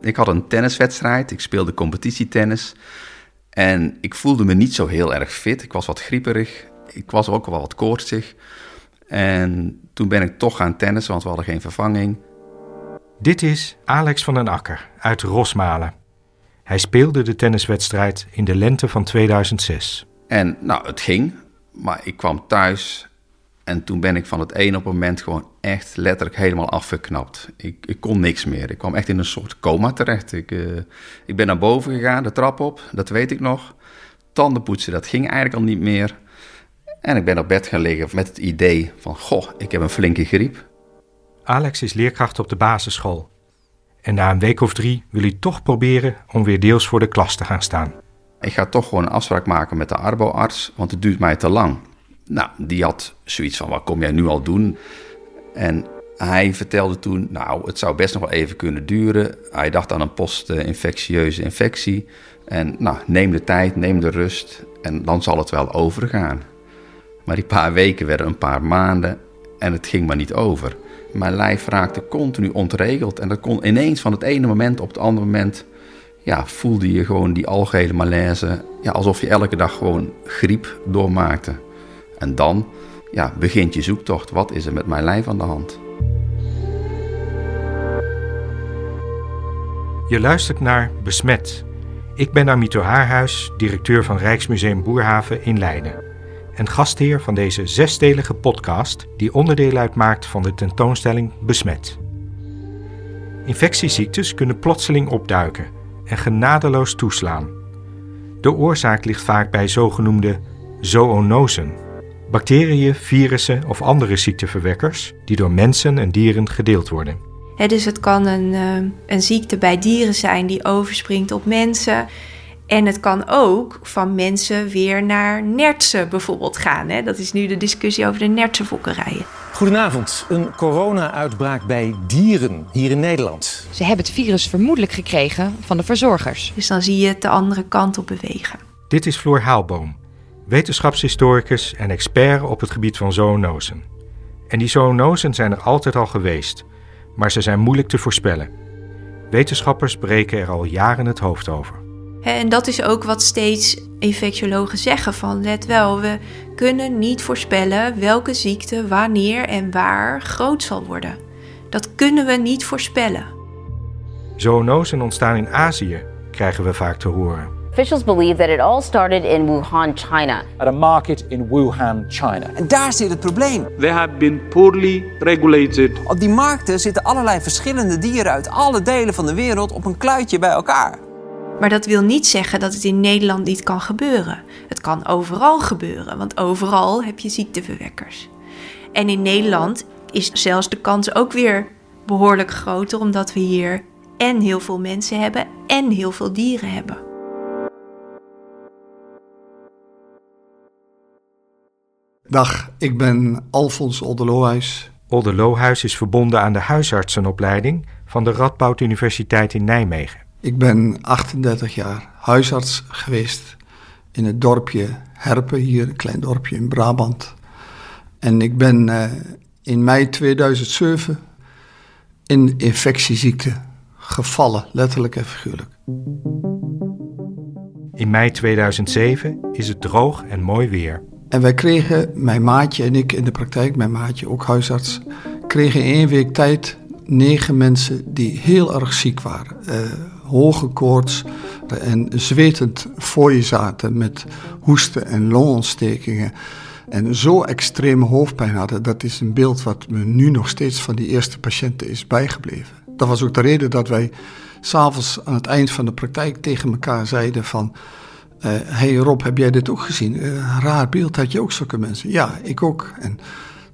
Ik had een tenniswedstrijd, ik speelde competitietennis. En ik voelde me niet zo heel erg fit. Ik was wat grieperig. Ik was ook wel wat koortsig. En toen ben ik toch gaan tennissen, want we hadden geen vervanging. Dit is Alex van den Akker uit Rosmalen. Hij speelde de tenniswedstrijd in de lente van 2006. En nou, het ging, maar ik kwam thuis en toen ben ik van het een op het moment gewoon echt letterlijk helemaal afgeknapt. Ik, ik kon niks meer. Ik kwam echt in een soort coma terecht. Ik, uh, ik ben naar boven gegaan, de trap op, dat weet ik nog. Tanden poetsen, dat ging eigenlijk al niet meer. En ik ben op bed gaan liggen met het idee van, goh, ik heb een flinke griep. Alex is leerkracht op de basisschool. En na een week of drie wil hij toch proberen om weer deels voor de klas te gaan staan. Ik ga toch gewoon een afspraak maken met de arboarts, want het duurt mij te lang. Nou, die had zoiets van, wat kom jij nu al doen? En hij vertelde toen, nou, het zou best nog wel even kunnen duren. Hij dacht aan een post-infectieuze infectie. En nou, neem de tijd, neem de rust en dan zal het wel overgaan. Maar die paar weken werden een paar maanden en het ging maar niet over. Mijn lijf raakte continu ontregeld en dat kon ineens van het ene moment op het andere moment... Ja, voelde je gewoon die algehele malaise, ja, alsof je elke dag gewoon griep doormaakte. En dan ja, begint je zoektocht. Wat is er met mijn lijf aan de hand? Je luistert naar Besmet. Ik ben Amito Haarhuis, directeur van Rijksmuseum Boerhaven in Leiden. En gastheer van deze zesdelige podcast die onderdeel uitmaakt van de tentoonstelling Besmet. Infectieziektes kunnen plotseling opduiken en genadeloos toeslaan. De oorzaak ligt vaak bij zogenoemde zoonosen, bacteriën, virussen of andere ziekteverwekkers die door mensen en dieren gedeeld worden. dus het kan een, uh, een ziekte bij dieren zijn die overspringt op mensen. En het kan ook van mensen weer naar nertsen bijvoorbeeld gaan. Hè? Dat is nu de discussie over de nertsenfokkerijen. Goedenavond. Een corona-uitbraak bij dieren hier in Nederland. Ze hebben het virus vermoedelijk gekregen van de verzorgers. Dus dan zie je het de andere kant op bewegen. Dit is Floor Haalboom, wetenschapshistoricus en expert op het gebied van zoonosen. En die zoonosen zijn er altijd al geweest, maar ze zijn moeilijk te voorspellen. Wetenschappers breken er al jaren het hoofd over. En dat is ook wat steeds infectiologen zeggen van let wel, we kunnen niet voorspellen welke ziekte wanneer en waar groot zal worden. Dat kunnen we niet voorspellen. Zoonosen ontstaan in Azië, krijgen we vaak te horen. Officials believe that it all started in Wuhan, China. At a market in Wuhan, China. En daar zit het probleem. They have been poorly regulated. Op die markten zitten allerlei verschillende dieren uit alle delen van de wereld op een kluitje bij elkaar. Maar dat wil niet zeggen dat het in Nederland niet kan gebeuren. Het kan overal gebeuren, want overal heb je ziekteverwekkers. En in Nederland is zelfs de kans ook weer behoorlijk groter, omdat we hier en heel veel mensen hebben en heel veel dieren hebben. Dag, ik ben Alfons Oldelohuis. Oldelohuis is verbonden aan de huisartsenopleiding van de Radboud Universiteit in Nijmegen. Ik ben 38 jaar huisarts geweest in het dorpje Herpen, hier een klein dorpje in Brabant. En ik ben uh, in mei 2007 in infectieziekte gevallen, letterlijk en figuurlijk. In mei 2007 is het droog en mooi weer. En wij kregen, mijn maatje en ik in de praktijk, mijn maatje ook huisarts, kregen in één week tijd negen mensen die heel erg ziek waren. Uh, hoge koorts en zwetend voor je zaten met hoesten en longontstekingen. En zo extreme hoofdpijn hadden, dat is een beeld wat me nu nog steeds van die eerste patiënten is bijgebleven. Dat was ook de reden dat wij s'avonds aan het eind van de praktijk tegen elkaar zeiden van... Hé uh, hey Rob, heb jij dit ook gezien? Uh, raar beeld, had je ook zulke mensen? Ja, ik ook. En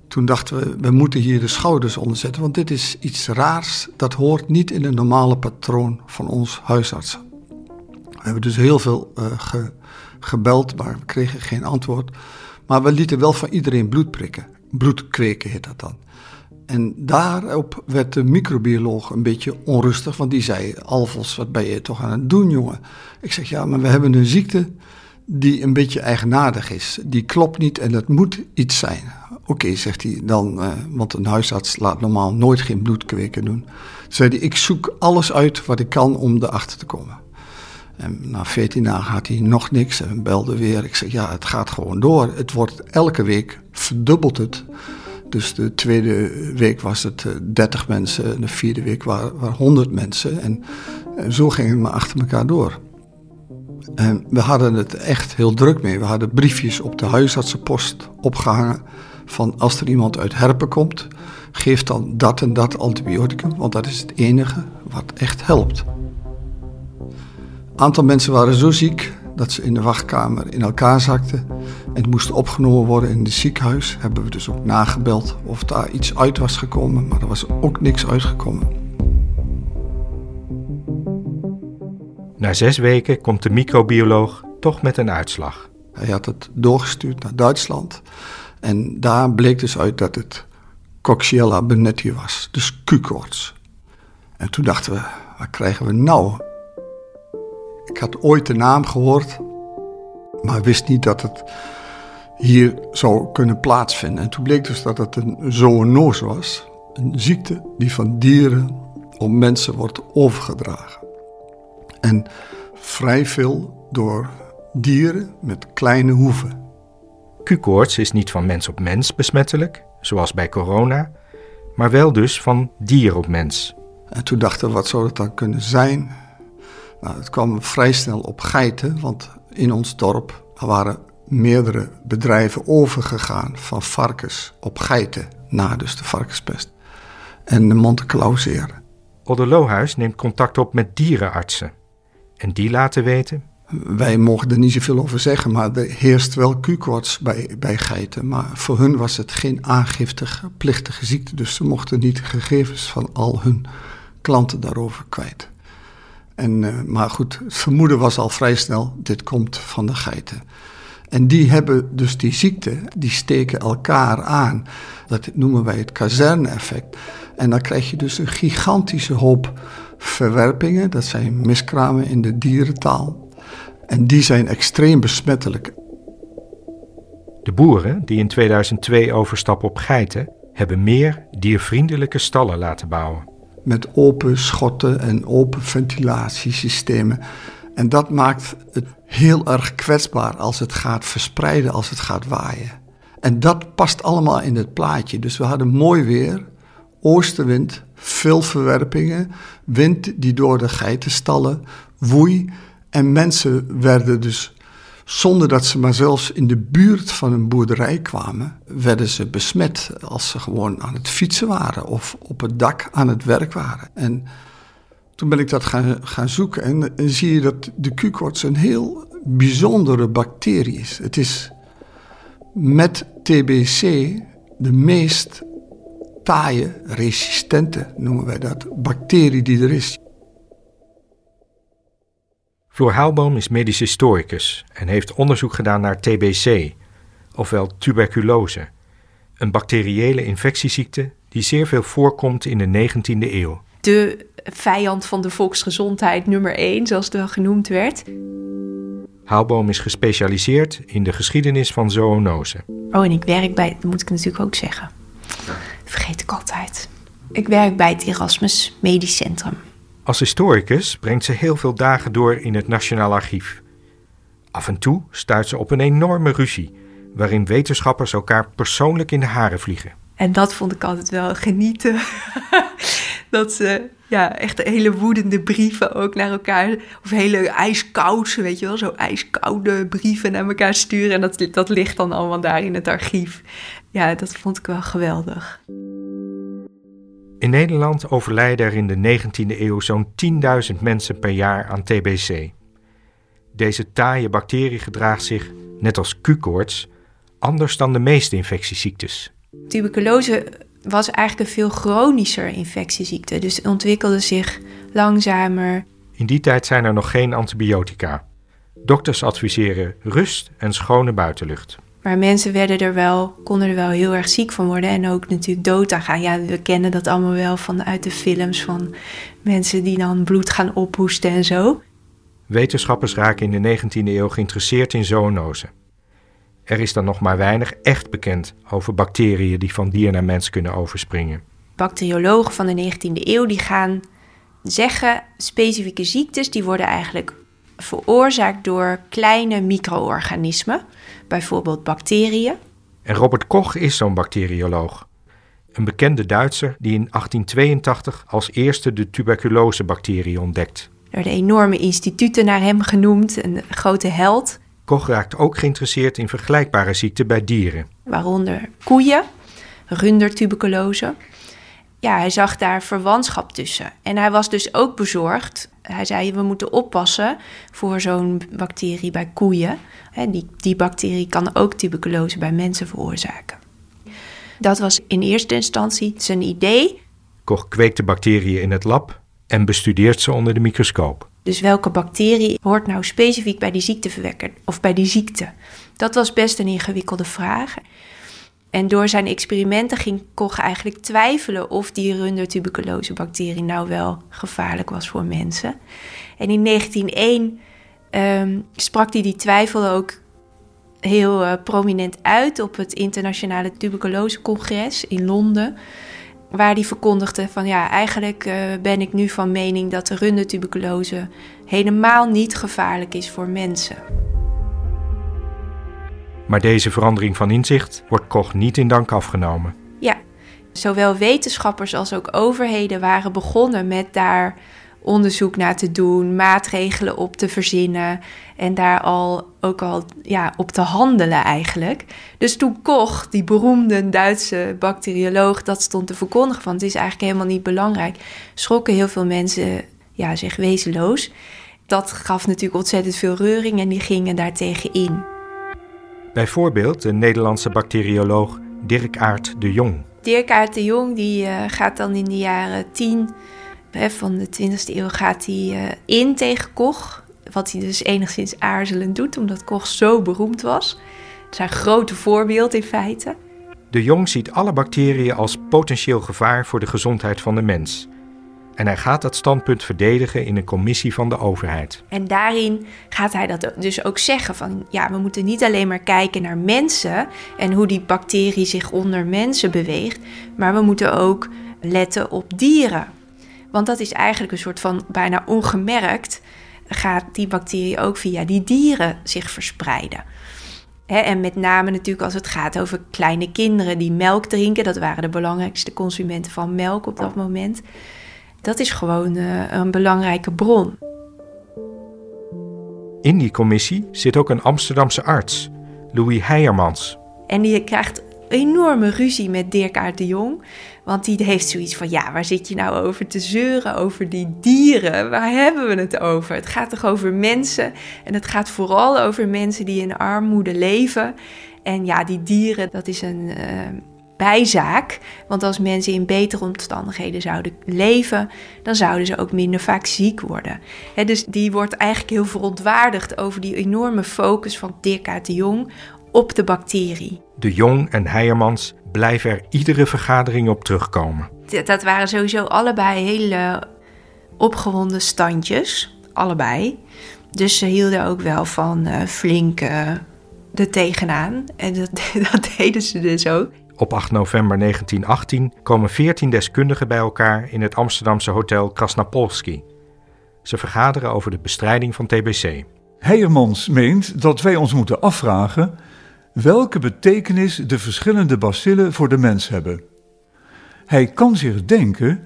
toen dachten we, we moeten hier de schouders onder zetten, want dit is iets raars. Dat hoort niet in het normale patroon van ons huisartsen. We hebben dus heel veel ge, gebeld, maar we kregen geen antwoord. Maar we lieten wel van iedereen bloed prikken. Bloed kweken heet dat dan. En daarop werd de microbioloog een beetje onrustig, want die zei: Alvos, wat ben je toch aan het doen, jongen? Ik zeg: Ja, maar we hebben een ziekte die een beetje eigenaardig is. Die klopt niet en dat moet iets zijn. Oké, zegt hij dan, uh, want een huisarts laat normaal nooit geen bloedkweken doen. Zei hij, ik zoek alles uit wat ik kan om erachter te komen. En na 14 dagen had hij nog niks en belde weer. Ik zeg, ja, het gaat gewoon door. Het wordt elke week verdubbelt het. Dus de tweede week was het 30 mensen, de vierde week waren, waren 100 mensen. En, en zo ging het maar achter elkaar door. En we hadden het echt heel druk mee. We hadden briefjes op de huisartsenpost opgehangen van als er iemand uit Herpen komt, geef dan dat en dat antibioticum, want dat is het enige wat echt helpt. Een aantal mensen waren zo ziek dat ze in de wachtkamer in elkaar zakten en moesten opgenomen worden in het ziekenhuis. Hebben we dus ook nagebeld of daar iets uit was gekomen, maar er was ook niks uitgekomen. Na zes weken komt de microbioloog toch met een uitslag. Hij had het doorgestuurd naar Duitsland. En daar bleek dus uit dat het Coxiella burnetii was, dus Q-koorts. En toen dachten we, wat krijgen we nou? Ik had ooit de naam gehoord, maar wist niet dat het hier zou kunnen plaatsvinden. En toen bleek dus dat het een zoonose was, een ziekte die van dieren op mensen wordt overgedragen. En vrij veel door dieren met kleine hoeven. Q-koorts is niet van mens op mens besmettelijk, zoals bij corona, maar wel dus van dier op mens. En toen dachten we, wat zou het dan kunnen zijn? Nou, het kwam vrij snel op geiten, want in ons dorp waren meerdere bedrijven overgegaan van varkens op geiten, na dus de varkenspest. En de Monte Clauseer. Odde Lohuis neemt contact op met dierenartsen. En die laten weten wij mogen er niet zoveel over zeggen, maar er heerst wel Q-koorts bij, bij geiten. Maar voor hun was het geen aangiftige, plichtige ziekte. Dus ze mochten niet de gegevens van al hun klanten daarover kwijt. En, uh, maar goed, het vermoeden was al vrij snel, dit komt van de geiten. En die hebben dus die ziekte, die steken elkaar aan. Dat noemen wij het kazerne-effect. En dan krijg je dus een gigantische hoop verwerpingen. Dat zijn miskramen in de dierentaal. En die zijn extreem besmettelijk. De boeren die in 2002 overstappen op geiten, hebben meer diervriendelijke stallen laten bouwen. Met open schotten en open ventilatiesystemen. En dat maakt het heel erg kwetsbaar als het gaat verspreiden, als het gaat waaien. En dat past allemaal in het plaatje. Dus we hadden mooi weer, oostenwind, veel verwerpingen, wind die door de geitenstallen woei en mensen werden dus, zonder dat ze maar zelfs in de buurt van een boerderij kwamen, werden ze besmet als ze gewoon aan het fietsen waren of op het dak aan het werk waren. En toen ben ik dat gaan, gaan zoeken en, zie je dat de Q-koorts een heel bijzondere bacterie is. Het is met TBC de meest taaie, resistente, noemen wij dat, bacterie die er is. Floor Haalboom is medisch historicus en heeft onderzoek gedaan naar TBC, ofwel tuberculose, een bacteriële infectieziekte die zeer veel voorkomt in de 19e eeuw. De vijand van de volksgezondheid nummer 1, zoals het wel genoemd werd. Haalboom is gespecialiseerd in de geschiedenis van zoonose. Oh, en ik werk bij, dat moet ik natuurlijk ook zeggen. Dat vergeet ik altijd. Ik werk bij het Erasmus Medisch Centrum. Als historicus brengt ze heel veel dagen door in het Nationaal Archief. Af en toe stuit ze op een enorme ruzie, waarin wetenschappers elkaar persoonlijk in de haren vliegen. En dat vond ik altijd wel genieten. dat ze ja, echt hele woedende brieven ook naar elkaar, of hele ijskoud, weet je wel, zo ijskoude brieven naar elkaar sturen. En dat, dat ligt dan allemaal daar in het archief. Ja, dat vond ik wel geweldig. In Nederland overlijden er in de 19e eeuw zo'n 10.000 mensen per jaar aan TBC. Deze taaie bacterie gedraagt zich, net als Q-koorts, anders dan de meeste infectieziektes. Tuberculose was eigenlijk een veel chronischer infectieziekte, dus het ontwikkelde zich langzamer. In die tijd zijn er nog geen antibiotica. Dokters adviseren rust en schone buitenlucht. Maar mensen werden er wel, konden er wel heel erg ziek van worden en ook natuurlijk dood aan gaan. Ja, we kennen dat allemaal wel vanuit de films van mensen die dan bloed gaan ophoesten en zo. Wetenschappers raken in de 19e eeuw geïnteresseerd in zoonosen. Er is dan nog maar weinig echt bekend over bacteriën die van dier naar mens kunnen overspringen. Bacteriologen van de 19e eeuw die gaan zeggen specifieke ziektes die worden eigenlijk veroorzaakt door kleine micro-organismen, bijvoorbeeld bacteriën. En Robert Koch is zo'n bacterioloog. Een bekende Duitser die in 1882 als eerste de tuberculosebacterie ontdekt. Er werden enorme instituten naar hem genoemd, een grote held. Koch raakt ook geïnteresseerd in vergelijkbare ziekten bij dieren. Waaronder koeien, rundertuberculose. Ja, hij zag daar verwantschap tussen. En hij was dus ook bezorgd. Hij zei, we moeten oppassen voor zo'n bacterie bij koeien. Die, die bacterie kan ook tuberculose bij mensen veroorzaken. Dat was in eerste instantie zijn idee. Koch kweekt de bacteriën in het lab en bestudeert ze onder de microscoop. Dus welke bacterie hoort nou specifiek bij die ziekteverwekker of bij die ziekte? Dat was best een ingewikkelde vraag. En door zijn experimenten ging Koch eigenlijk twijfelen of die rundertuberculose-bacterie nou wel gevaarlijk was voor mensen. En in 1901 ehm, sprak hij die twijfel ook heel uh, prominent uit op het Internationale Tuberculose-congres in Londen. Waar hij verkondigde van ja, eigenlijk uh, ben ik nu van mening dat de rundertuberculose helemaal niet gevaarlijk is voor mensen. Maar deze verandering van inzicht wordt Koch niet in dank afgenomen. Ja, zowel wetenschappers als ook overheden waren begonnen met daar onderzoek naar te doen, maatregelen op te verzinnen en daar al ook al ja, op te handelen eigenlijk. Dus toen Koch, die beroemde Duitse bacterioloog, dat stond te verkondigen van het is eigenlijk helemaal niet belangrijk, schrokken heel veel mensen ja, zich wezenloos. Dat gaf natuurlijk ontzettend veel reuring en die gingen daartegen in. Bijvoorbeeld de Nederlandse bacterioloog Dirk Aert de Jong. Dirk Aert de Jong die, uh, gaat dan in de jaren 10 hè, van de 20e eeuw gaat hij, uh, in tegen Koch. Wat hij dus enigszins aarzelend doet, omdat Koch zo beroemd was. Zijn grote voorbeeld in feite. De Jong ziet alle bacteriën als potentieel gevaar voor de gezondheid van de mens. En hij gaat dat standpunt verdedigen in een commissie van de overheid. En daarin gaat hij dat dus ook zeggen van ja, we moeten niet alleen maar kijken naar mensen en hoe die bacterie zich onder mensen beweegt, maar we moeten ook letten op dieren. Want dat is eigenlijk een soort van bijna ongemerkt gaat die bacterie ook via die dieren zich verspreiden. en met name natuurlijk als het gaat over kleine kinderen die melk drinken, dat waren de belangrijkste consumenten van melk op dat moment dat is gewoon uh, een belangrijke bron. In die commissie zit ook een Amsterdamse arts, Louis Heijermans. En die krijgt enorme ruzie met Dirk Aert de Jong. Want die heeft zoiets van, ja, waar zit je nou over te zeuren? Over die dieren? Waar hebben we het over? Het gaat toch over mensen? En het gaat vooral over mensen die in armoede leven. En ja, die dieren, dat is een... Uh, bijzaak. Want als mensen in betere omstandigheden zouden leven, dan zouden ze ook minder vaak ziek worden. dus die wordt eigenlijk heel verontwaardigd over die enorme focus van Dirk de Jong op de bacterie. De Jong en Heijermans blijven er iedere vergadering op terugkomen. Dat waren sowieso allebei hele opgewonden standjes. Allebei. Dus ze hielden ook wel van uh, flink uh, er tegenaan. En dat, dat deden ze dus ook. Op 8 november 1918 komen 14 deskundigen bij elkaar in het Amsterdamse hotel Krasnapolski. Ze vergaderen over de bestrijding van TBC. Heijermans meent dat wij ons moeten afvragen welke betekenis de verschillende bacillen voor de mens hebben. Hij kan zich denken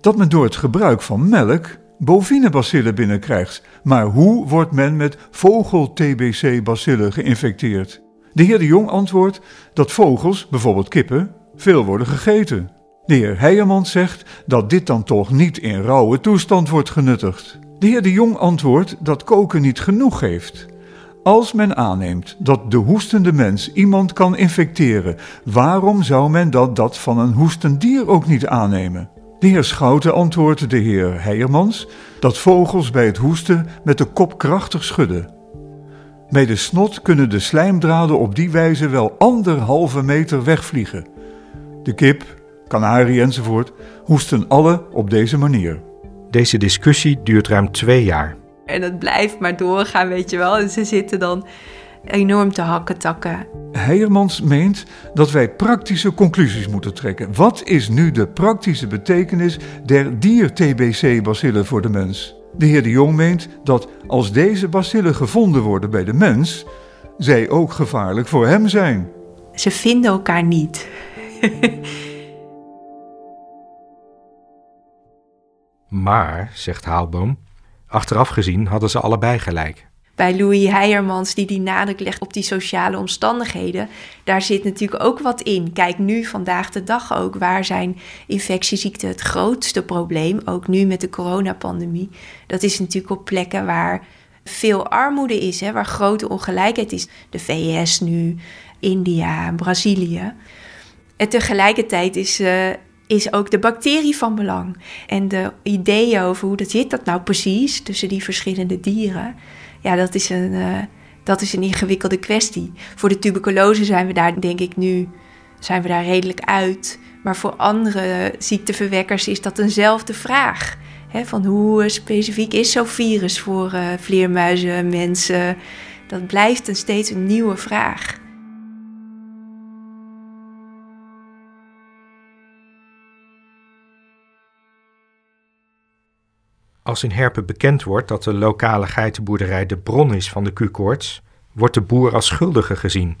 dat men door het gebruik van melk bovine-bacillen binnenkrijgt, maar hoe wordt men met vogel-TBC-bacillen geïnfecteerd? De heer de Jong antwoordt dat vogels, bijvoorbeeld kippen, veel worden gegeten. De heer Heijermans zegt dat dit dan toch niet in rauwe toestand wordt genuttigd. De heer de Jong antwoordt dat koken niet genoeg geeft. Als men aanneemt dat de hoestende mens iemand kan infecteren, waarom zou men dat dat van een hoestend dier ook niet aannemen? De heer Schouten antwoordt de heer Heijermans dat vogels bij het hoesten met de kop krachtig schudden. Bij de snot kunnen de slijmdraden op die wijze wel anderhalve meter wegvliegen. De kip, kanarie enzovoort hoesten alle op deze manier. Deze discussie duurt ruim twee jaar. En het blijft maar doorgaan, weet je wel. En ze zitten dan enorm te hakken takken. Heijermans meent dat wij praktische conclusies moeten trekken. Wat is nu de praktische betekenis der dier-TBC-bacillen voor de mens? De heer de Jong meent dat als deze bacillen gevonden worden bij de mens, zij ook gevaarlijk voor hem zijn. Ze vinden elkaar niet. maar, zegt Haalboom, achteraf gezien hadden ze allebei gelijk bij Louis Heijermans, die die nadruk legt op die sociale omstandigheden, daar zit natuurlijk ook wat in. Kijk nu, vandaag de dag ook, waar zijn infectieziekten het grootste probleem, ook nu met de coronapandemie. Dat is natuurlijk op plekken waar veel armoede is, hè, waar grote ongelijkheid is. De VS nu, India, Brazilië. En tegelijkertijd is, uh, is ook de bacterie van belang. En de ideeën over hoe dat zit dat nou precies tussen die verschillende dieren ja, dat is een, uh, dat is een ingewikkelde kwestie. Voor de tuberculose zijn we daar, denk ik, nu zijn we daar redelijk uit. Maar voor andere ziekteverwekkers is dat eenzelfde vraag. Van hoe specifiek is zo'n virus voor uh, vleermuizen, mensen? Dat blijft een steeds een nieuwe vraag. Als in Herpen bekend wordt dat de lokale geitenboerderij de bron is van de Q-koorts, wordt de boer als schuldige gezien,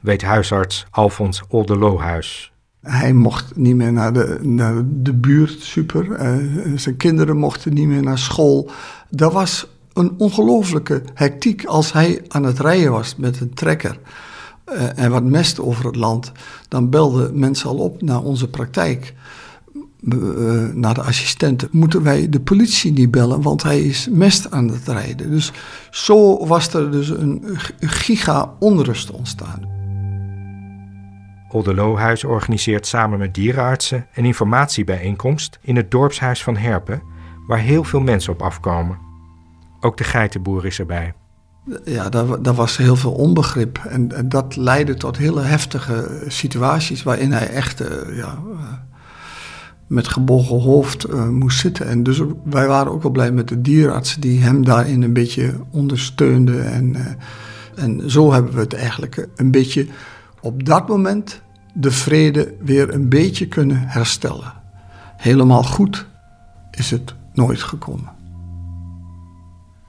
weet huisarts Alfons Oldelohuis. Hij mocht niet meer naar de, naar de buurt, super. Uh, zijn kinderen mochten niet meer naar school. Dat was een ongelofelijke hectiek als hij aan het rijden was met een trekker. Uh, en wat mest over het land, dan belden mensen al op naar onze praktijk. Eh, naar de assistenten, moeten wij de politie niet bellen, want hij is mest aan het rijden. Dus zo was er dus een giga onrust ontstaan. Oldelohuis organiseert samen met dierenartsen een informatiebijeenkomst in het dorpshuis van Herpen, waar heel veel mensen op afkomen. Ook de geitenboer is erbij. Ja, daar, daar was heel veel onbegrip. En, en, dat leidde tot hele heftige situaties waarin hij echt uh, ja, met gebogen hoofd uh, moest zitten. En dus wij waren ook wel blij met de dierartsen die hem daarin een beetje ondersteunden. En, uh, en zo hebben we het eigenlijk een beetje op dat moment de vrede weer een beetje kunnen herstellen. Helemaal goed is het nooit gekomen.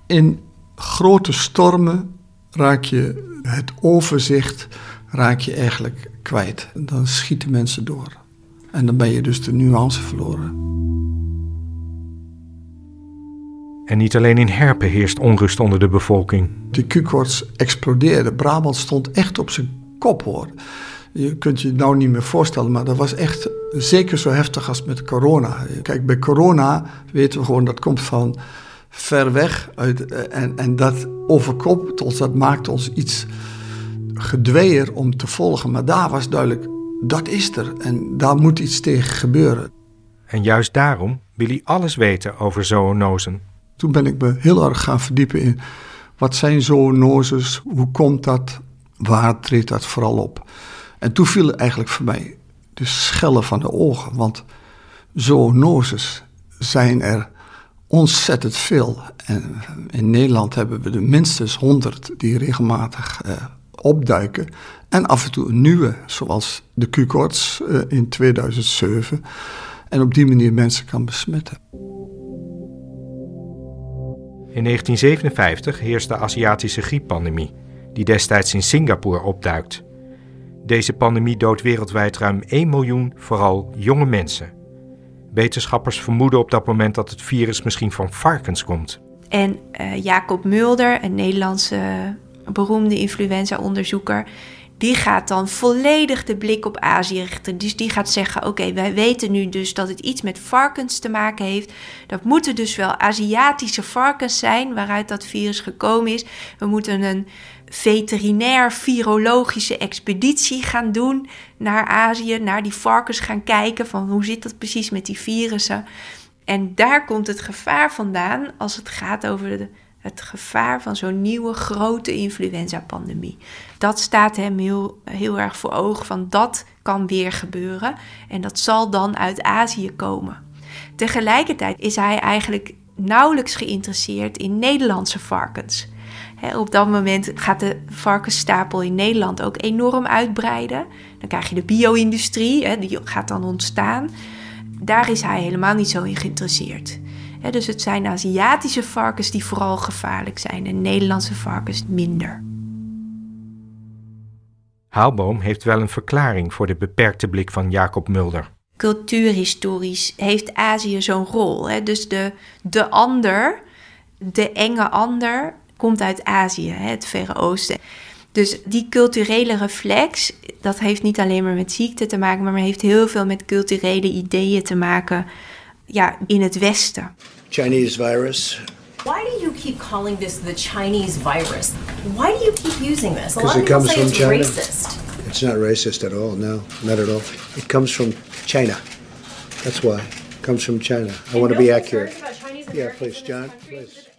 In grote stormen raak je het overzicht raak je eigenlijk kwijt. Dan schieten mensen door. En dan ben je dus de nuance verloren. En niet alleen in Herpen heerst onrust onder de bevolking. De Q-koorts explodeerde. Brabant stond echt op zijn kop hoor. Je kunt je nou niet meer voorstellen, maar dat was echt zeker zo heftig als met corona. Kijk, bij corona weten we gewoon dat komt van ver weg uit, en, en dat overkomt ons, dat maakt ons iets gedweeër om te volgen. Maar daar was duidelijk dat is er en daar moet iets tegen gebeuren. En juist daarom wil hij alles weten over zoonosen. Toen ben ik me heel erg gaan verdiepen in wat zijn zoonoses, hoe komt dat, waar treedt dat vooral op. En toen viel eigenlijk voor mij de schellen van de ogen, want zoonoses zijn er ontzettend veel. En in Nederland hebben we er minstens honderd die regelmatig uh, opduiken. En af en toe een nieuwe, zoals de Q-koorts uh, in 2007. En op die manier mensen kan besmetten. In 1957 heerst de Aziatische grieppandemie, die destijds in Singapore opduikt. Deze pandemie doodt wereldwijd ruim 1 miljoen, vooral jonge mensen. Wetenschappers vermoeden op dat moment dat het virus misschien van varkens komt. En uh, Jacob Mulder, een Nederlandse beroemde influenza-onderzoeker, die gaat dan volledig de blik op Azië richten. Dus die gaat zeggen: Oké, wij weten nu dus dat het iets met varkens te maken heeft. Dat moeten dus wel Aziatische varkens zijn waaruit dat virus gekomen is. We moeten een veterinair-virologische expeditie gaan doen naar Azië, naar die varkens gaan kijken van hoe zit dat precies met die virussen. En daar komt het gevaar vandaan als het gaat over de het gevaar van zo'n nieuwe grote influenza-pandemie. Dat staat hem heel, erg voor ogen van dat kan weer gebeuren en dat zal dan uit Azië komen. Tegelijkertijd is hij eigenlijk nauwelijks geïnteresseerd in Nederlandse varkens. op dat moment gaat de varkensstapel in Nederland ook enorm uitbreiden. Dan krijg je de bio-industrie, die gaat dan ontstaan. Daar is hij helemaal niet zo in geïnteresseerd. Dus het zijn Aziatische varkens die vooral gevaarlijk zijn en Nederlandse varkens minder. Haalboom heeft wel een verklaring voor de beperkte blik van Jacob Mulder. Cultuurhistorisch heeft Azië zo'n rol. Hè? Dus de, de ander, de enge ander, komt uit Azië, hè? het Verre Oosten. Dus die culturele reflex, dat heeft niet alleen maar met ziekte te maken, maar heeft heel veel met culturele ideeën te maken ja, in het Westen. Chinese virus. Why do you keep calling this the Chinese virus? Why do you keep using this? A lot of people say it's China. racist. It's not racist at all. No, not at all. It comes from China. That's why. It comes from China. I want to be accurate. Yeah, please, John. Please.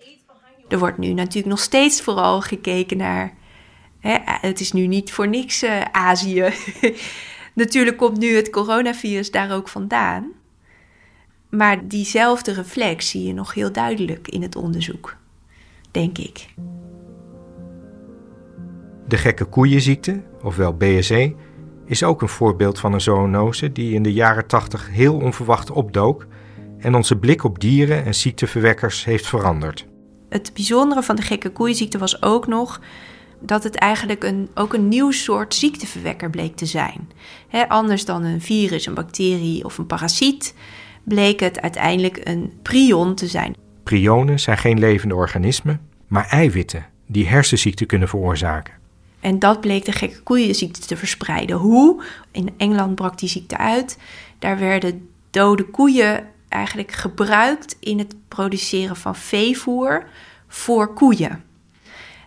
Er wordt nu natuurlijk nog steeds vooral gekeken naar Hè, het is nu niet voor niks uh, Azië. Natuurlijk komt nu het coronavirus daar ook vandaan. Maar diezelfde reflex zie je nog heel duidelijk in het onderzoek, denk ik. De gekke koeienziekte, ofwel BSE, is ook een voorbeeld van een zoonose die in de jaren 80 heel onverwacht opdook en onze blik op dieren en ziekteverwekkers heeft veranderd. Het bijzondere van de gekke koeienziekte was ook nog dat het eigenlijk een, ook een nieuw soort ziekteverwekker bleek te zijn. anders dan een virus, een bacterie of een parasiet, bleek het uiteindelijk een prion te zijn. Prionen zijn geen levende organismen, maar eiwitten die hersenziekten kunnen veroorzaken. En dat bleek de gekke koeienziekte te verspreiden. Hoe? In Engeland brak die ziekte uit. Daar werden dode koeien eigenlijk gebruikt in het produceren van veevoer voor koeien.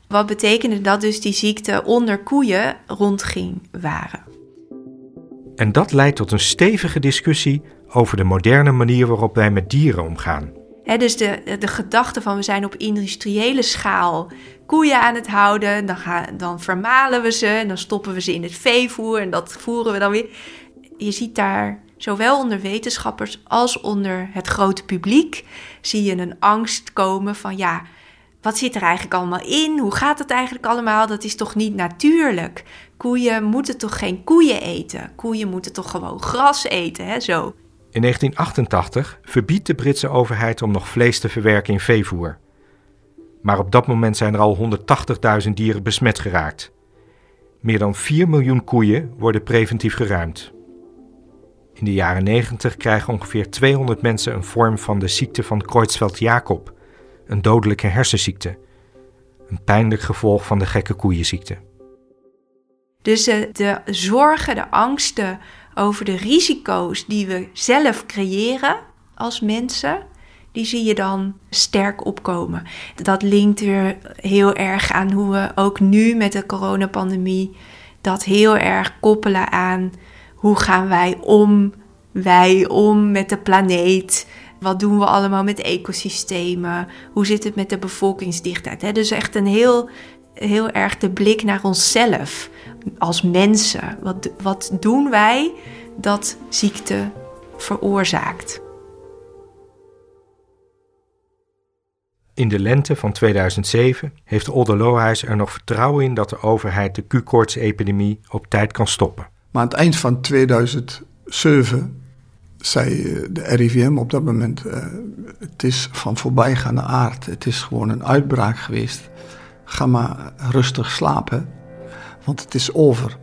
Wat betekende dat dus die ziekte onder koeien rondging waren. En dat leidt tot een stevige discussie over de moderne manier waarop wij met dieren omgaan. dus de, de gedachte van we zijn op industriële schaal koeien aan het houden, dan, gaan, dan vermalen we ze en dan stoppen we ze in het veevoer en dat voeren we dan weer. Je ziet daar zowel onder wetenschappers als onder het grote publiek zie je een angst komen van ja, wat zit er eigenlijk allemaal in? Hoe gaat het eigenlijk allemaal? Dat is toch niet natuurlijk? Koeien moeten toch geen koeien eten? Koeien moeten toch gewoon gras eten, hè? Zo. In 1988 verbiedt de Britse overheid om nog vlees te verwerken in veevoer. Maar op dat moment zijn er al 180.000 dieren besmet geraakt. Meer dan 4 miljoen koeien worden preventief geruimd. In de jaren 90 krijgen ongeveer 200 mensen een vorm van de ziekte van Creutzfeldt-Jakob, een dodelijke hersenziekte. Een pijnlijk gevolg van de gekke koeienziekte. Dus de zorgen, de angsten over de risico's die we zelf creëren als mensen, die zie je dan sterk opkomen. Dat linkt weer heel erg aan hoe we ook nu met de coronapandemie dat heel erg koppelen aan hoe gaan wij om, wij om met de planeet. Wat doen we allemaal met ecosystemen? Hoe zit het met de bevolkingsdichtheid? He, dus echt een heel, heel erg de blik naar onszelf als mensen. Wat, wat doen wij dat ziekte veroorzaakt? In de lente van 2007 heeft Olde Lohuis er nog vertrouwen in dat de overheid de Q-koorts-epidemie op tijd kan stoppen. Maar aan het eind van 2007 zei eh, de RIVM op dat moment: uh, het is van voorbijgaande aard. Het is gewoon een uitbraak geweest. Ga maar rustig slapen, want het is over.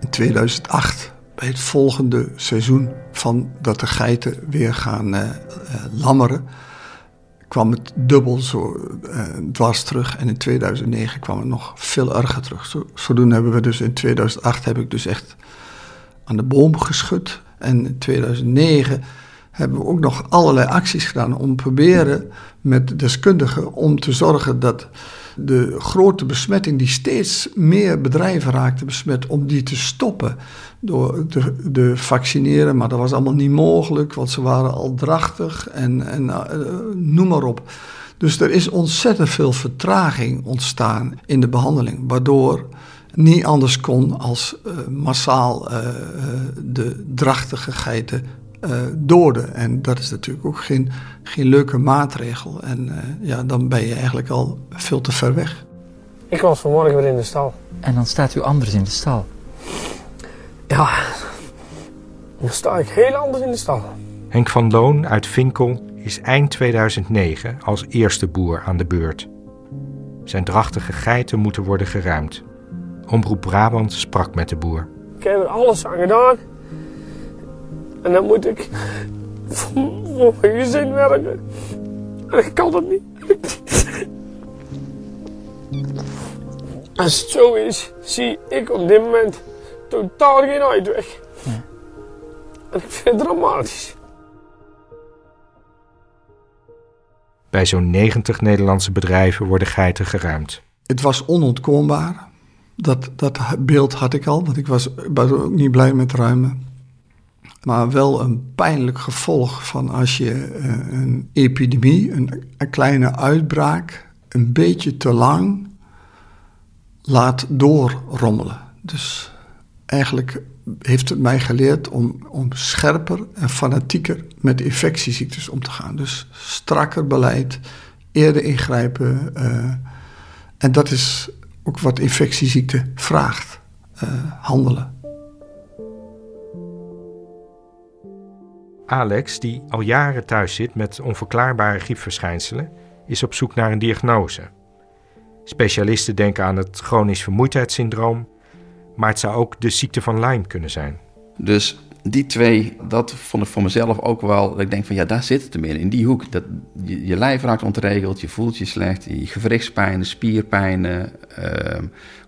In 2008, bij het volgende seizoen van dat de geiten weer gaan uh, lammeren, kwam het dubbel zo dwars terug. En in 2009 kwam het nog veel erger terug. Zo, zodoende hebben we dus in 2008 heb ik dus echt aan de boom geschud en in 2009 hebben we ook nog allerlei acties gedaan om proberen met deskundigen om te zorgen dat de grote besmetting die steeds meer bedrijven raakte besmet, om die te stoppen door de vaccineren. Maar dat was allemaal niet mogelijk, want ze waren al drachtig en, en uh, noem maar op. Dus er is ontzettend veel vertraging ontstaan in de behandeling, waardoor niet anders kon als uh, massaal uh, de drachtige geiten uh, doden. En dat is natuurlijk ook geen, geen leuke maatregel. En uh, ja, dan ben je eigenlijk al veel te ver weg. Ik was vanmorgen weer in de stal. En dan staat u anders in de stal? Ja, dan sta ik heel anders in de stal. Henk van Loon uit Vinkel is eind 2009 als eerste boer aan de beurt. Zijn drachtige geiten moeten worden geruimd. Omroep Brabant sprak met de boer. Ik heb er alles aan gedaan. En dan moet ik voor mijn gezin werken. En ik kan het niet. Als het zo is, zie ik op dit moment totaal geen uitweg. Ja. En ik vind het dramatisch. Bij zo'n 90 Nederlandse bedrijven worden geiten geruimd. Het was onontkoombaar. Dat, dat beeld had ik al, want ik was, was ook niet blij met ruimen. Maar wel een pijnlijk gevolg van als je uh, een epidemie, een, een, kleine uitbraak, een beetje te lang laat doorrommelen. Dus eigenlijk heeft het mij geleerd om, om scherper en fanatieker met infectieziektes om te gaan. Dus strakker beleid, eerder ingrijpen. Uh, en dat is ook wat infectieziekte vraagt: uh, handelen. Alex, die al jaren thuis zit met onverklaarbare griepverschijnselen, is op zoek naar een diagnose. Specialisten denken aan het chronisch vermoeidheidssyndroom, maar het zou ook de ziekte van Lyme kunnen zijn. Dus die twee, dat vond ik voor mezelf ook wel. Dat ik denk van ja, daar zit het hem in. In die hoek. Dat, je, lijf raakt ontregeld, je voelt je slecht. Je gewrichtspijnen, spierpijnen, uh,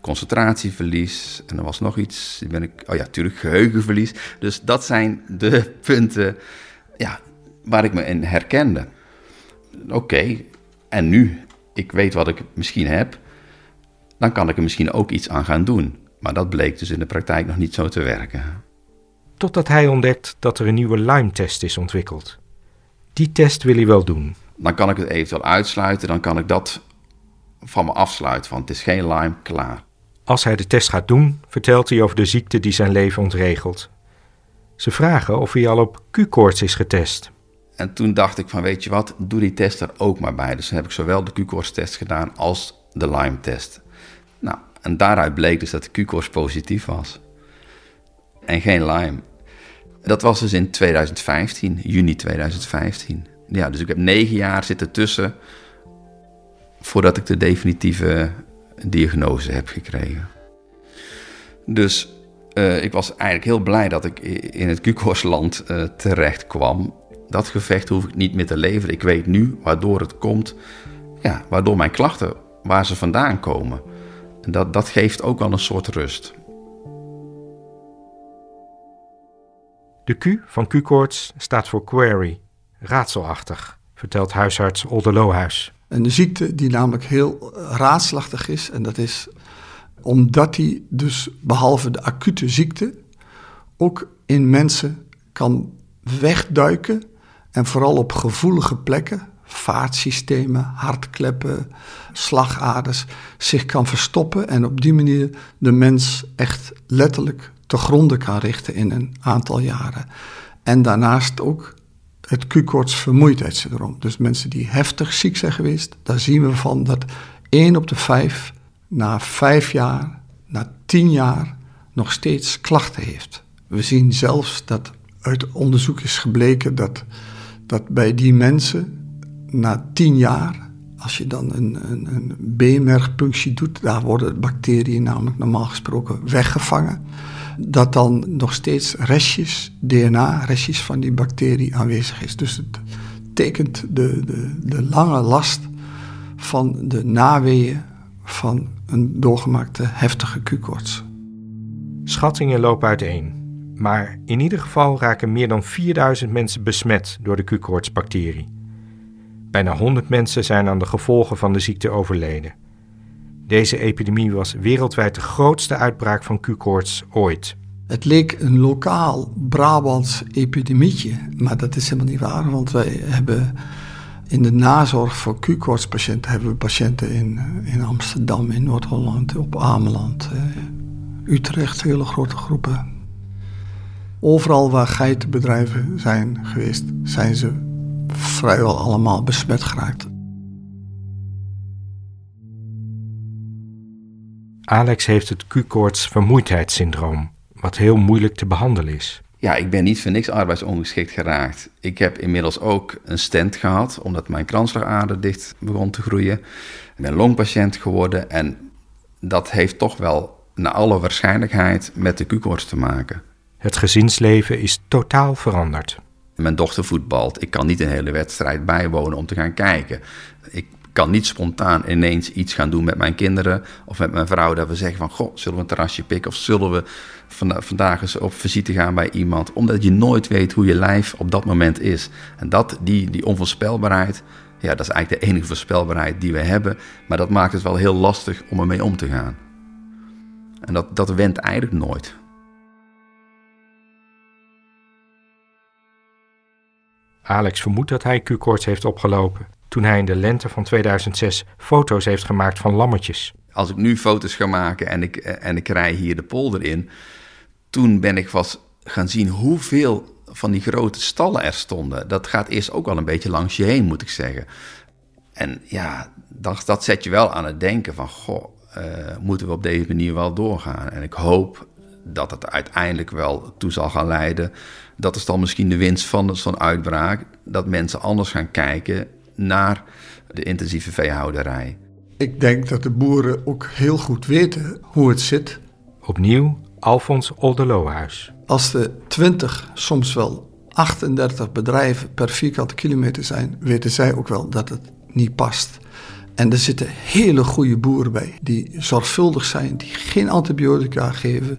concentratieverlies. En er was nog iets. Ben ik, oh ja, natuurlijk geheugenverlies. Dus dat zijn de punten ja, waar ik me in herkende. Oké, en nu? Ik weet wat ik misschien heb. Dan kan ik er misschien ook iets aan gaan doen. Maar dat bleek dus in de praktijk nog niet zo te werken. Totdat hij ontdekt dat er een nieuwe Lyme-test is ontwikkeld. Die test wil hij wel doen. Dan kan ik het eventueel uitsluiten, dan kan ik dat van me afsluiten, want het is geen Lyme, klaar. Als hij de test gaat doen, vertelt hij over de ziekte die zijn leven ontregelt. Ze vragen of hij al op Q-koorts is getest. En toen dacht ik van, weet je wat, doe die test er ook maar bij. Dus dan heb ik zowel de Q-koorts-test gedaan als de Lyme-test. Nou, en daaruit bleek dus dat de Q-koorts positief was. En geen Lyme. Dat was dus in 2015, juni 2015. Ja, dus ik heb negen jaar zitten tussen voordat ik de definitieve diagnose heb gekregen. Dus uh, ik was eigenlijk heel blij dat ik in het Q-koortsland uh, terecht kwam. Dat gevecht hoef ik niet meer te leveren. Ik weet nu waardoor het komt, ja, waardoor mijn klachten, waar ze vandaan komen. En dat, dat geeft ook al een soort rust. De Q van Q-koorts staat voor query, raadselachtig, vertelt huisarts Olde Lohuis. Een ziekte die namelijk heel raadselachtig is. En dat is omdat die dus behalve de acute ziekte ook in mensen kan wegduiken. En vooral op gevoelige plekken, vaatsystemen, hartkleppen, slagaders, zich kan verstoppen. En op die manier de mens echt letterlijk te gronden kan richten in een aantal jaren. En daarnaast ook het Q-koorts vermoeidheidssyndroom. Dus mensen die heftig ziek zijn geweest, daar zien we van dat 1 op de 5 na 5 jaar, na 10 jaar nog steeds klachten heeft. We zien zelfs dat uit onderzoek is gebleken dat, dat bij die mensen na 10 jaar, als je dan een, een, een beenmergpunctie doet, daar worden bacteriën namelijk normaal gesproken weggevangen dat dan nog steeds restjes, DNA, restjes van die bacterie aanwezig is. Dus het tekent de, de, de lange last van de naweeën van een doorgemaakte heftige Q-koorts. Schattingen lopen uiteen. Maar in ieder geval raken meer dan 4000 mensen besmet door de Q-koortsbacterie. Bijna 100 mensen zijn aan de gevolgen van de ziekte overleden. Deze epidemie was wereldwijd de grootste uitbraak van Q-koorts ooit. Het leek een lokaal Brabants epidemietje, maar dat is helemaal niet waar, want wij hebben in de nazorg voor Q-koortspatiënten hebben we patiënten in, in Amsterdam, in Noord-Holland, op Ameland, eh, Utrecht, hele grote groepen. Overal waar geitenbedrijven zijn geweest, zijn ze vrijwel allemaal besmet geraakt. Alex heeft het Q-koorts vermoeidheidssyndroom, wat heel moeilijk te behandelen is. Ja, ik ben niet voor niks arbeidsongeschikt geraakt. Ik heb inmiddels ook een stent gehad, omdat mijn kransslagader dicht begon te groeien. Ik ben longpatiënt geworden en dat heeft toch wel naar alle waarschijnlijkheid met de Q-koorts te maken. Het gezinsleven is totaal veranderd. Mijn dochter voetbalt. Ik kan niet een hele wedstrijd bijwonen om te gaan kijken. Ik kan niet spontaan ineens iets gaan doen met mijn kinderen of met mijn vrouw. Dat we zeggen van, goh, zullen we een terrasje pikken of zullen we vandaag eens op visite gaan bij iemand. Omdat je nooit weet hoe je lijf op dat moment is. En dat, die, die onvoorspelbaarheid, ja, dat is eigenlijk de enige voorspelbaarheid die we hebben. Maar dat maakt het wel heel lastig om ermee om te gaan. En dat, dat went eigenlijk nooit. Alex vermoedt dat hij Q-koorts heeft opgelopen toen hij in de lente van 2006 foto's heeft gemaakt van lammetjes. Als ik nu foto's ga maken en ik, en ik rij hier de polder in, toen ben ik was gaan zien hoeveel van die grote stallen er stonden. Dat gaat eerst ook wel een beetje langs je heen, moet ik zeggen. En ja, dat, dat zet je wel aan het denken van, goh, uh, moeten we op deze manier wel doorgaan? En ik hoop dat het uiteindelijk wel toe zal gaan leiden. Dat is dan misschien de winst van zo'n uitbraak. Dat mensen anders gaan kijken naar de intensieve veehouderij. Ik denk dat de boeren ook heel goed weten hoe het zit. Opnieuw Alfons Oldelohuis. Als er 20, soms wel 38 bedrijven per vierkante kilometer zijn, weten zij ook wel dat het niet past. En er zitten hele goede boeren bij, die zorgvuldig zijn, die geen antibiotica geven,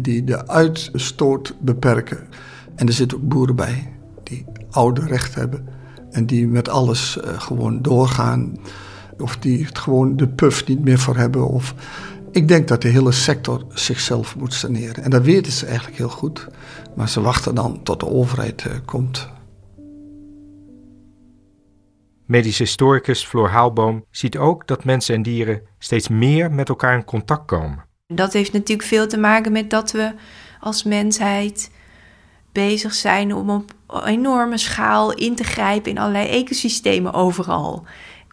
die de uitstoot beperken. En er zitten ook boeren bij die oude recht hebben en die met alles uh, gewoon doorgaan. Of die het gewoon de puf niet meer voor hebben. Of ik denk dat de hele sector zichzelf moet saneren. En dat weten ze eigenlijk heel goed. Maar ze wachten dan tot de overheid uh, komt. Medisch historicus Floor Haalboom ziet ook dat mensen en dieren steeds meer met elkaar in contact komen. Dat heeft natuurlijk veel te maken met dat we als mensheid bezig zijn om op enorme schaal in te grijpen in allerlei ecosystemen overal.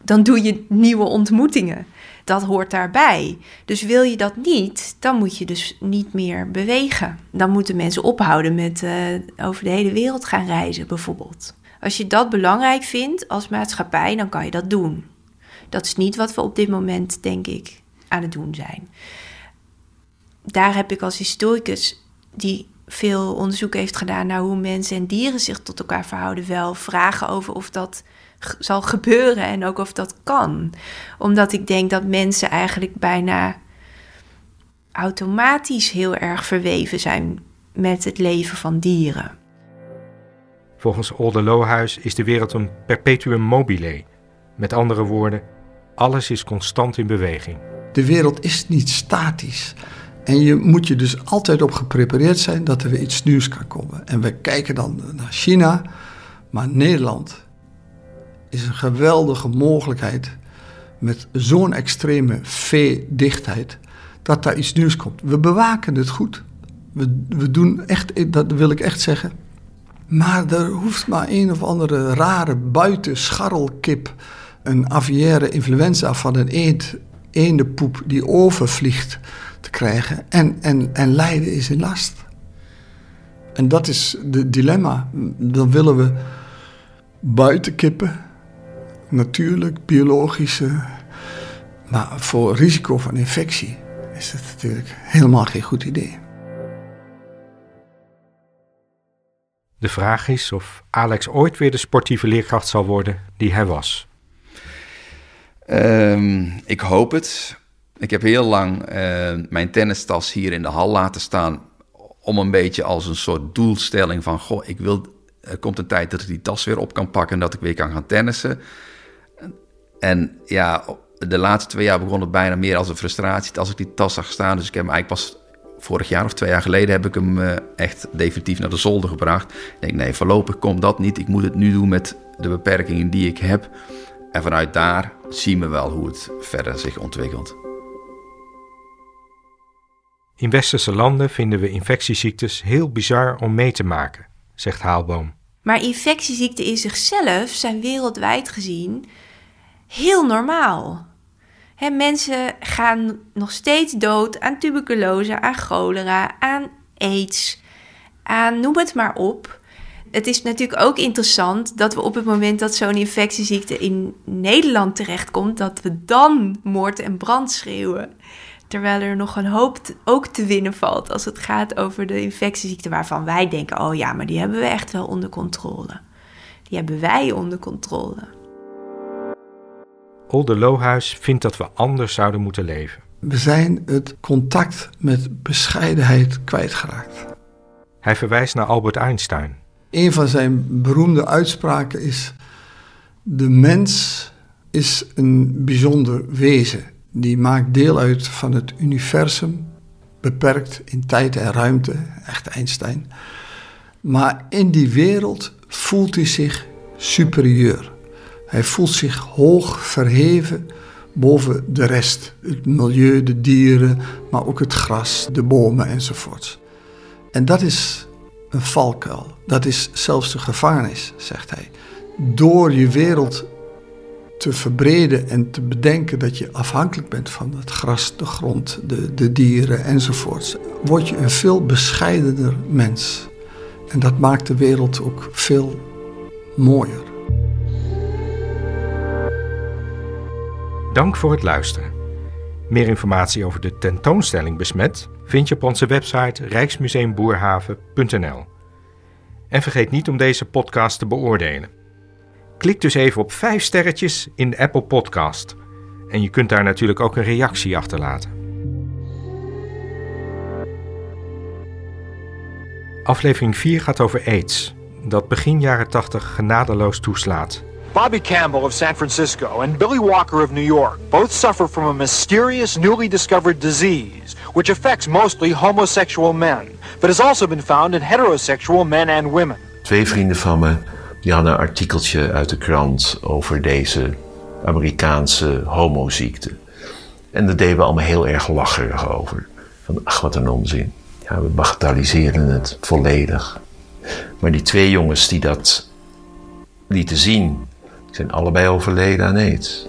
Dan doe je nieuwe ontmoetingen. Dat hoort daarbij. Dus wil je dat niet, dan moet je dus niet meer bewegen. Dan moeten mensen ophouden met uh, over de hele wereld gaan reizen, bijvoorbeeld. Als je dat belangrijk vindt als maatschappij, dan kan je dat doen. Dat is niet wat we op dit moment, denk ik, aan het doen zijn. Daar heb ik als historicus die veel onderzoek heeft gedaan naar hoe mensen en dieren zich tot elkaar verhouden, wel vragen over of dat zal gebeuren en ook of dat kan. Omdat ik denk dat mensen eigenlijk bijna automatisch heel erg verweven zijn met het leven van dieren. Volgens Olde Lohuis is de wereld een perpetuum mobile. Met andere woorden, alles is constant in beweging. De wereld is niet statisch. En je moet je dus altijd op geprepareerd zijn dat er weer iets nieuws kan komen. En we kijken dan naar China, maar Nederland is een geweldige mogelijkheid met zo'n extreme veedichtheid dat daar iets nieuws komt. We bewaken het goed. We, we doen echt, dat wil ik echt zeggen. Maar er hoeft maar een of andere rare buitenscharrelkip, een aviaire influenza van een eend, eendenpoep die overvliegt te krijgen. En, en, en lijden is een last. En dat is het dilemma. Dan willen we buitenkippen, natuurlijk, biologische. Maar voor risico van infectie is het natuurlijk helemaal geen goed idee. De vraag is of Alex ooit weer de sportieve leerkracht zal worden die hij was. Um, ik hoop het. Ik heb heel lang uh, mijn tennistas hier in de hal laten staan. Om een beetje als een soort doelstelling van: Goh, ik wil. Er komt een tijd dat ik die tas weer op kan pakken en dat ik weer kan gaan tennissen. En ja, de laatste twee jaar begon het bijna meer als een frustratie als ik die tas zag staan. Dus ik heb hem eigenlijk pas vorig jaar of twee jaar geleden heb ik hem uh, echt definitief naar de zolder gebracht. Ik denk, nee, voorlopig komt dat niet. Ik moet het nu doen met de beperkingen die ik heb. En vanuit daar zien we wel hoe het verder zich ontwikkelt. In westerse landen vinden we infectieziektes heel bizar om mee te maken, zegt Haalboom. Maar infectieziekten in zichzelf zijn wereldwijd gezien heel normaal. Mensen gaan nog steeds dood aan tuberculose, aan cholera, aan aids, aan noem het maar op. Het is natuurlijk ook interessant dat we op het moment dat zo'n infectieziekte in Nederland terechtkomt, dat we dan moord en brand schreeuwen. Terwijl er nog een hoop ook te winnen valt als het gaat over de infectieziekte waarvan wij denken: oh ja, maar die hebben we echt wel onder controle. Die hebben wij onder controle. Olde Lohuis vindt dat we anders zouden moeten leven. We zijn het contact met bescheidenheid kwijtgeraakt. Hij verwijst naar Albert Einstein. Een van zijn beroemde uitspraken is: De mens is een bijzonder wezen. Die maakt deel uit van het universum, beperkt in tijd en ruimte, echt Einstein. Maar in die wereld voelt hij zich superieur. Hij voelt zich hoog verheven boven de rest. Het milieu, de dieren, maar ook het gras, de bomen enzovoort. En dat is een valkuil. Dat is zelfs de gevangenis, zegt hij. Door je wereld te verbreden en te bedenken dat je afhankelijk bent van het gras, de grond, de, de dieren enzovoorts, word je een veel bescheidener mens. En dat maakt de wereld ook veel mooier. Dank voor het luisteren. Meer informatie over de tentoonstelling Besmet vind je op onze website rijksmuseumboerhaven.nl. En vergeet niet om deze podcast te beoordelen. Klik dus even op 5 sterretjes in Apple Podcast. En je kunt daar natuurlijk ook een reactie achterlaten. Aflevering 4 gaat over AIDS, dat begin jaren 80 genadeloos toeslaat. Bobby Campbell of San Francisco and Billy Walker of New York both suffer from a mysterious newly discovered disease which affects mostly homosexual men, but has also been found in heterosexual men and women. Twee vrienden van me die hadden een artikeltje uit de krant over deze Amerikaanse homoziekte. En daar deden we allemaal heel erg lacherig over. Van ach, wat een onzin. Ja, we bagatelliseren het volledig. Maar die twee jongens die dat lieten zien, zijn allebei overleden aan aids.